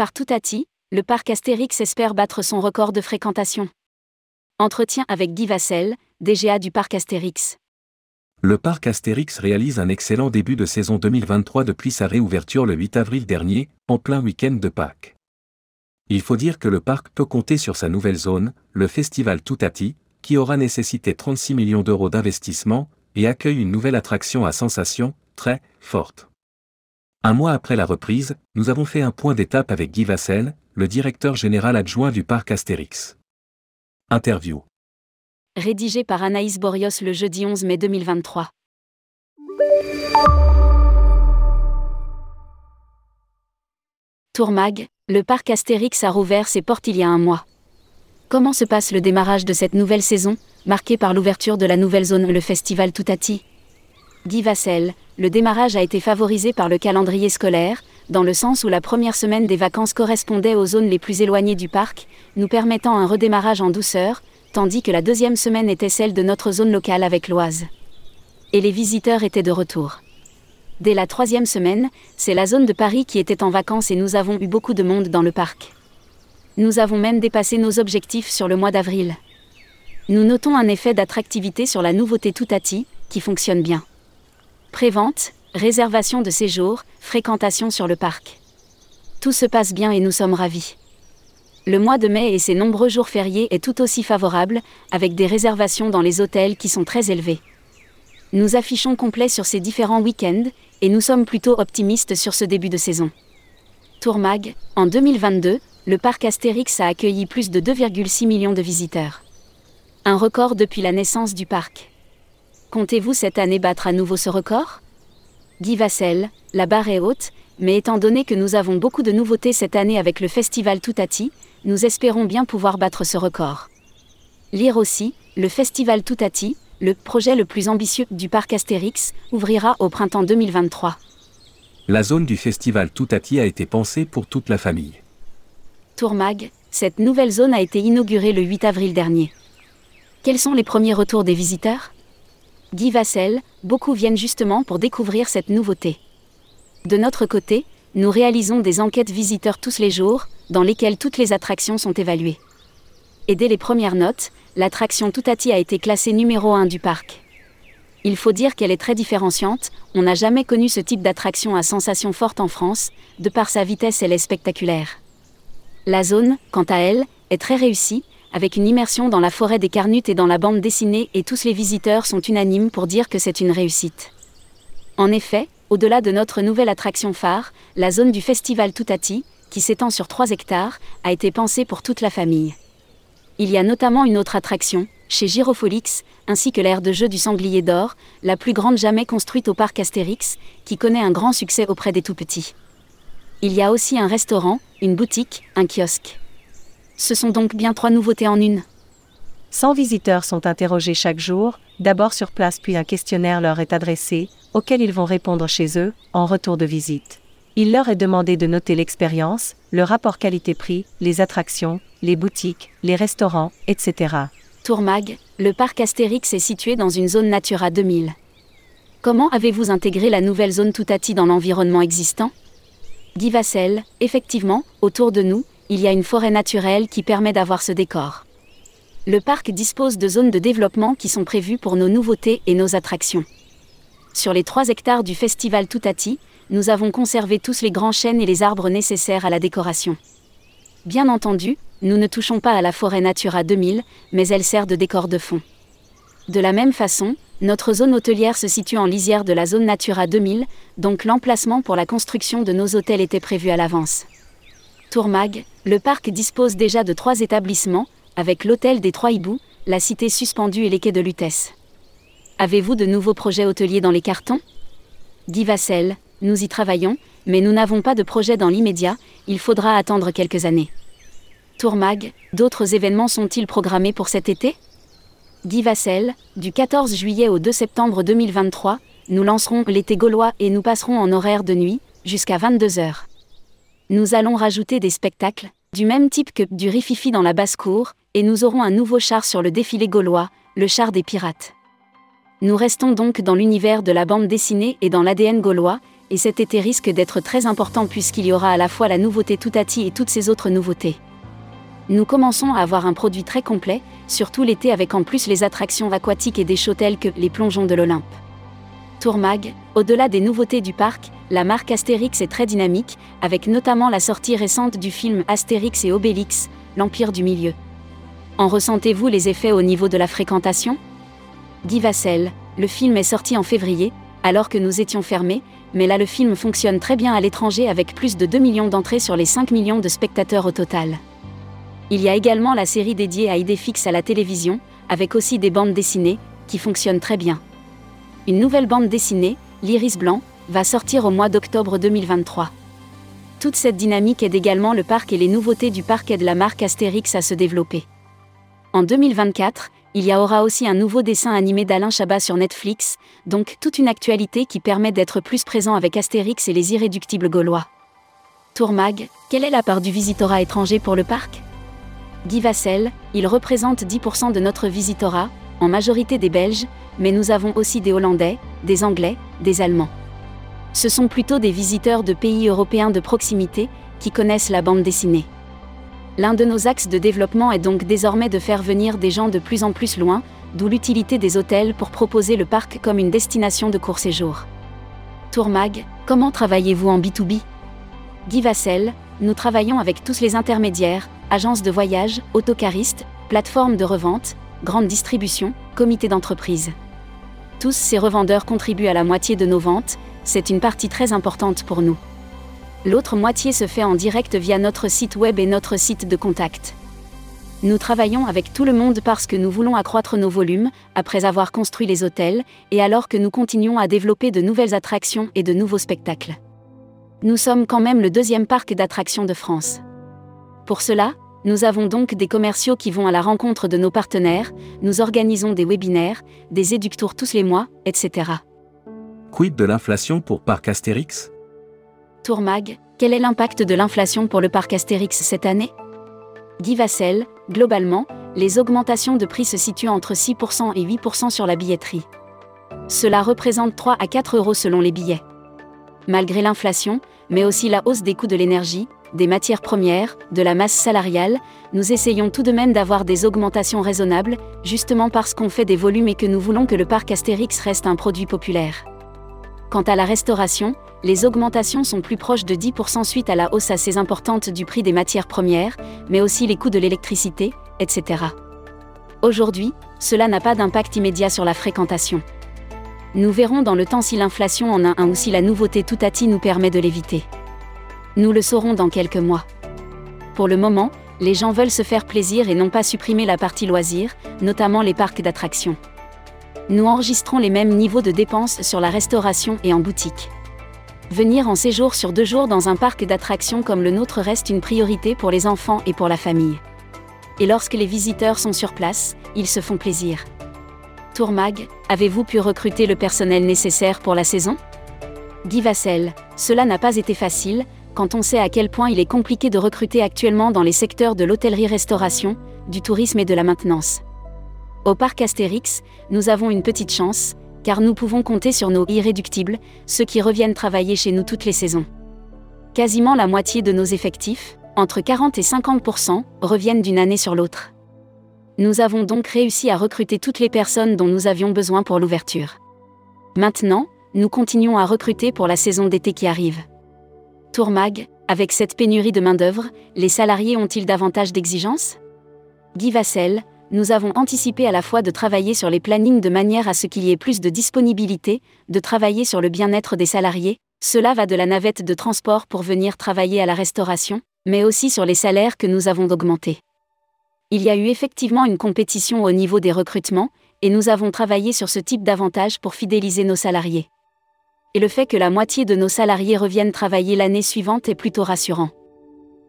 Par Toutati, le parc Astérix espère battre son record de fréquentation. Entretien avec Guy Vassel, DGA du parc Astérix. Le parc Astérix réalise un excellent début de saison 2023 depuis sa réouverture le 8 avril dernier, en plein week-end de Pâques. Il faut dire que le parc peut compter sur sa nouvelle zone, le festival Toutati, qui aura nécessité 36 millions d'euros d'investissement, et accueille une nouvelle attraction à sensation, très forte. Un mois après la reprise, nous avons fait un point d'étape avec Guy Vassel, le directeur général adjoint du parc Astérix. Interview. Rédigé par Anaïs Borios le jeudi 11 mai 2023. Tourmag, le parc Astérix a rouvert ses portes il y a un mois. Comment se passe le démarrage de cette nouvelle saison, marquée par l'ouverture de la nouvelle zone le festival Toutati? Guy Vassel, le démarrage a été favorisé par le calendrier scolaire, dans le sens où la première semaine des vacances correspondait aux zones les plus éloignées du parc, nous permettant un redémarrage en douceur, tandis que la deuxième semaine était celle de notre zone locale avec l'Oise. Et les visiteurs étaient de retour. Dès la troisième semaine, c'est la zone de Paris qui était en vacances et nous avons eu beaucoup de monde dans le parc. Nous avons même dépassé nos objectifs sur le mois d'avril. Nous notons un effet d'attractivité sur la nouveauté Toutati, qui fonctionne bien. Prévente, réservation de séjour, fréquentation sur le parc. Tout se passe bien et nous sommes ravis. Le mois de mai et ses nombreux jours fériés est tout aussi favorable, avec des réservations dans les hôtels qui sont très élevées. Nous affichons complet sur ces différents week-ends, et nous sommes plutôt optimistes sur ce début de saison. Tourmag, en 2022, le parc Astérix a accueilli plus de 2,6 millions de visiteurs. Un record depuis la naissance du parc. Comptez-vous cette année battre à nouveau ce record? Guy Vassel, la barre est haute, mais étant donné que nous avons beaucoup de nouveautés cette année avec le festival Toutati, nous espérons bien pouvoir battre ce record. Lire aussi, le festival Toutati, le projet le plus ambitieux du parc Astérix, ouvrira au printemps 2023. La zone du festival Toutati a été pensée pour toute la famille. Tourmag, cette nouvelle zone a été inaugurée le 8 avril dernier. Quels sont les premiers retours des visiteurs? Guy Vassel, beaucoup viennent justement pour découvrir cette nouveauté. De notre côté, nous réalisons des enquêtes visiteurs tous les jours, dans lesquelles toutes les attractions sont évaluées. Et dès les premières notes, l'attraction Toutati a été classée numéro 1 du parc. Il faut dire qu'elle est très différenciante, on n'a jamais connu ce type d'attraction à sensation forte en France, de par sa vitesse elle est spectaculaire. La zone, quant à elle, est très réussie, avec une immersion dans la forêt des Carnutes et dans la bande dessinée et tous les visiteurs sont unanimes pour dire que c'est une réussite. En effet, au-delà de notre nouvelle attraction phare, la zone du festival Toutati, qui s'étend sur 3 hectares, a été pensée pour toute la famille. Il y a notamment une autre attraction, chez Girofolix, ainsi que l'aire de jeu du sanglier d'or, la plus grande jamais construite au parc Astérix, qui connaît un grand succès auprès des tout-petits. Il y a aussi un restaurant, une boutique, un kiosque. Ce sont donc bien trois nouveautés en une. 100 visiteurs sont interrogés chaque jour, d'abord sur place puis un questionnaire leur est adressé, auquel ils vont répondre chez eux, en retour de visite. Il leur est demandé de noter l'expérience, le rapport qualité-prix, les attractions, les boutiques, les restaurants, etc. Tourmag, le parc Astérix est situé dans une zone Natura 2000. Comment avez-vous intégré la nouvelle zone Toutati dans l'environnement existant? Guy Vassel, effectivement, autour de nous, il y a une forêt naturelle qui permet d'avoir ce décor. Le parc dispose de zones de développement qui sont prévues pour nos nouveautés et nos attractions. Sur les 3 hectares du festival Toutati, nous avons conservé tous les grands chênes et les arbres nécessaires à la décoration. Bien entendu, nous ne touchons pas à la forêt Natura 2000, mais elle sert de décor de fond. De la même façon, notre zone hôtelière se situe en lisière de la zone Natura 2000, donc l'emplacement pour la construction de nos hôtels était prévu à l'avance. Tourmag, le parc dispose déjà de trois établissements, avec l'hôtel des Trois Hiboux, la cité suspendue et les quais de Lutèce. Avez-vous de nouveaux projets hôteliers dans les cartons? Guy Vassel, nous y travaillons, mais nous n'avons pas de projet dans l'immédiat, il faudra attendre quelques années. Tourmag, d'autres événements sont-ils programmés pour cet été? Guy du 14 juillet au 2 septembre 2023, nous lancerons l'été gaulois et nous passerons en horaire de nuit, jusqu'à 22h. Nous allons rajouter des spectacles, du même type que du Rififi dans la basse-cour, et nous aurons un nouveau char sur le défilé gaulois, le char des pirates. Nous restons donc dans l'univers de la bande dessinée et dans l'ADN gaulois, et cet été risque d'être très important puisqu'il y aura à la fois la nouveauté Toutati et toutes ces autres nouveautés. Nous commençons à avoir un produit très complet, surtout l'été avec en plus les attractions aquatiques et des shows tels que les plongeons de l'Olympe. Tourmag, au-delà des nouveautés du parc, la marque Astérix est très dynamique, avec notamment la sortie récente du film Astérix et Obélix, l'Empire du Milieu. En ressentez-vous les effets au niveau de la fréquentation? Vassel, le film est sorti en février, alors que nous étions fermés, mais là le film fonctionne très bien à l'étranger avec plus de 2 millions d'entrées sur les 5 millions de spectateurs au total. Il y a également la série dédiée à Idéfix à la télévision, avec aussi des bandes dessinées, qui fonctionnent très bien. Une nouvelle bande dessinée, L'Iris Blanc, va sortir au mois d'octobre 2023. Toute cette dynamique aide également le parc et les nouveautés du parc aident la marque Astérix à se développer. En 2024, il y aura aussi un nouveau dessin animé d'Alain Chabat sur Netflix, donc toute une actualité qui permet d'être plus présent avec Astérix et les irréductibles gaulois. Tourmag, quelle est la part du visitorat étranger pour le parc? Guy Vassel, il représente 10% de notre visitorat, en majorité des Belges, mais nous avons aussi des Hollandais, des Anglais, des Allemands. Ce sont plutôt des visiteurs de pays européens de proximité, qui connaissent la bande dessinée. L'un de nos axes de développement est donc désormais de faire venir des gens de plus en plus loin, d'où l'utilité des hôtels pour proposer le parc comme une destination de court séjour. Tourmag, comment travaillez-vous en B2B Guy Vassel, nous travaillons avec tous les intermédiaires, agences de voyage, autocaristes, plateformes de revente, grandes distributions, comités d'entreprise. Tous ces revendeurs contribuent à la moitié de nos ventes, c'est une partie très importante pour nous. L'autre moitié se fait en direct via notre site web et notre site de contact. Nous travaillons avec tout le monde parce que nous voulons accroître nos volumes, après avoir construit les hôtels, et alors que nous continuons à développer de nouvelles attractions et de nouveaux spectacles. Nous sommes quand même le deuxième parc d'attractions de France. Pour cela, nous avons donc des commerciaux qui vont à la rencontre de nos partenaires, nous organisons des webinaires, des éductours tous les mois, etc. Quid de l'inflation pour Parc Astérix? Tourmag, quel est l'impact de l'inflation pour le parc Astérix cette année? Guy Vassel, globalement, les augmentations de prix se situent entre 6% et 8% sur la billetterie. Cela représente 3 à 4 euros selon les billets malgré l'inflation, mais aussi la hausse des coûts de l'énergie, des matières premières, de la masse salariale, nous essayons tout de même d'avoir des augmentations raisonnables, justement parce qu'on fait des volumes et que nous voulons que le parc Astérix reste un produit populaire. Quant à la restauration, les augmentations sont plus proches de 10% suite à la hausse assez importante du prix des matières premières, mais aussi les coûts de l'électricité, etc. Aujourd'hui, cela n'a pas d'impact immédiat sur la fréquentation. Nous verrons dans le temps si l'inflation en a un ou si la nouveauté Toutati nous permet de l'éviter. Nous le saurons dans quelques mois. Pour le moment, les gens veulent se faire plaisir et n'ont pas supprimé la partie loisirs, notamment les parcs d'attractions. Nous enregistrons les mêmes niveaux de dépenses sur la restauration et en boutique. Venir en séjour sur deux jours dans un parc d'attractions comme le nôtre reste une priorité pour les enfants et pour la famille. Et lorsque les visiteurs sont sur place, ils se font plaisir. Tourmag, avez-vous pu recruter le personnel nécessaire pour la saison? Guy Vassel, cela n'a pas été facile, quand on sait à quel point il est compliqué de recruter actuellement dans les secteurs de l'hôtellerie-restauration, du tourisme et de la maintenance. Au parc Astérix, nous avons une petite chance, car nous pouvons compter sur nos irréductibles, ceux qui reviennent travailler chez nous toutes les saisons. Quasiment la moitié de nos effectifs, entre 40 et 50% reviennent d'une année sur l'autre. Nous avons donc réussi à recruter toutes les personnes dont nous avions besoin pour l'ouverture. Maintenant, nous continuons à recruter pour la saison d'été qui arrive. Tourmag, avec cette pénurie de main-d'œuvre, les salariés ont-ils davantage d'exigences? Guy Vassel, nous avons anticipé à la fois de travailler sur les plannings de manière à ce qu'il y ait plus de disponibilité, de travailler sur le bien-être des salariés, cela va de la navette de transport pour venir travailler à la restauration, mais aussi sur les salaires que nous avons augmentés. Il y a eu effectivement une compétition au niveau des recrutements, et nous avons travaillé sur ce type d'avantages pour fidéliser nos salariés. Et le fait que la moitié de nos salariés reviennent travailler l'année suivante est plutôt rassurant.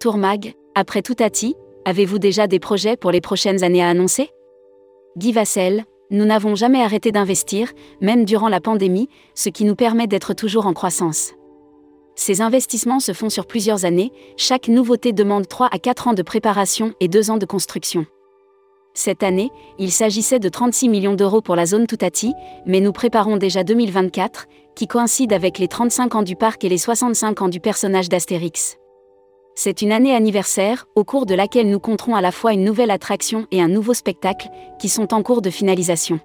Tourmag, après tout Toutati, avez-vous déjà des projets pour les prochaines années à annoncer? Guy Vassel, nous n'avons jamais arrêté d'investir, même durant la pandémie, ce qui nous permet d'être toujours en croissance. Ces investissements se font sur plusieurs années, chaque nouveauté demande 3 à 4 ans de préparation et 2 ans de construction. Cette année, il s'agissait de 36 millions d'euros pour la zone Toutati, mais nous préparons déjà 2024, qui coïncide avec les 35 ans du parc et les 65 ans du personnage d'Astérix. C'est une année anniversaire, au cours de laquelle nous compterons à la fois une nouvelle attraction et un nouveau spectacle, qui sont en cours de finalisation.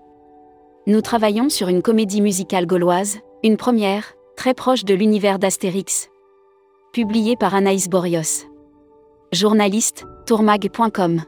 Nous travaillons sur une comédie musicale gauloise, une première, très proche de l'univers d'Astérix. Publiée par Anaïs Borios. Journaliste, tourmag.com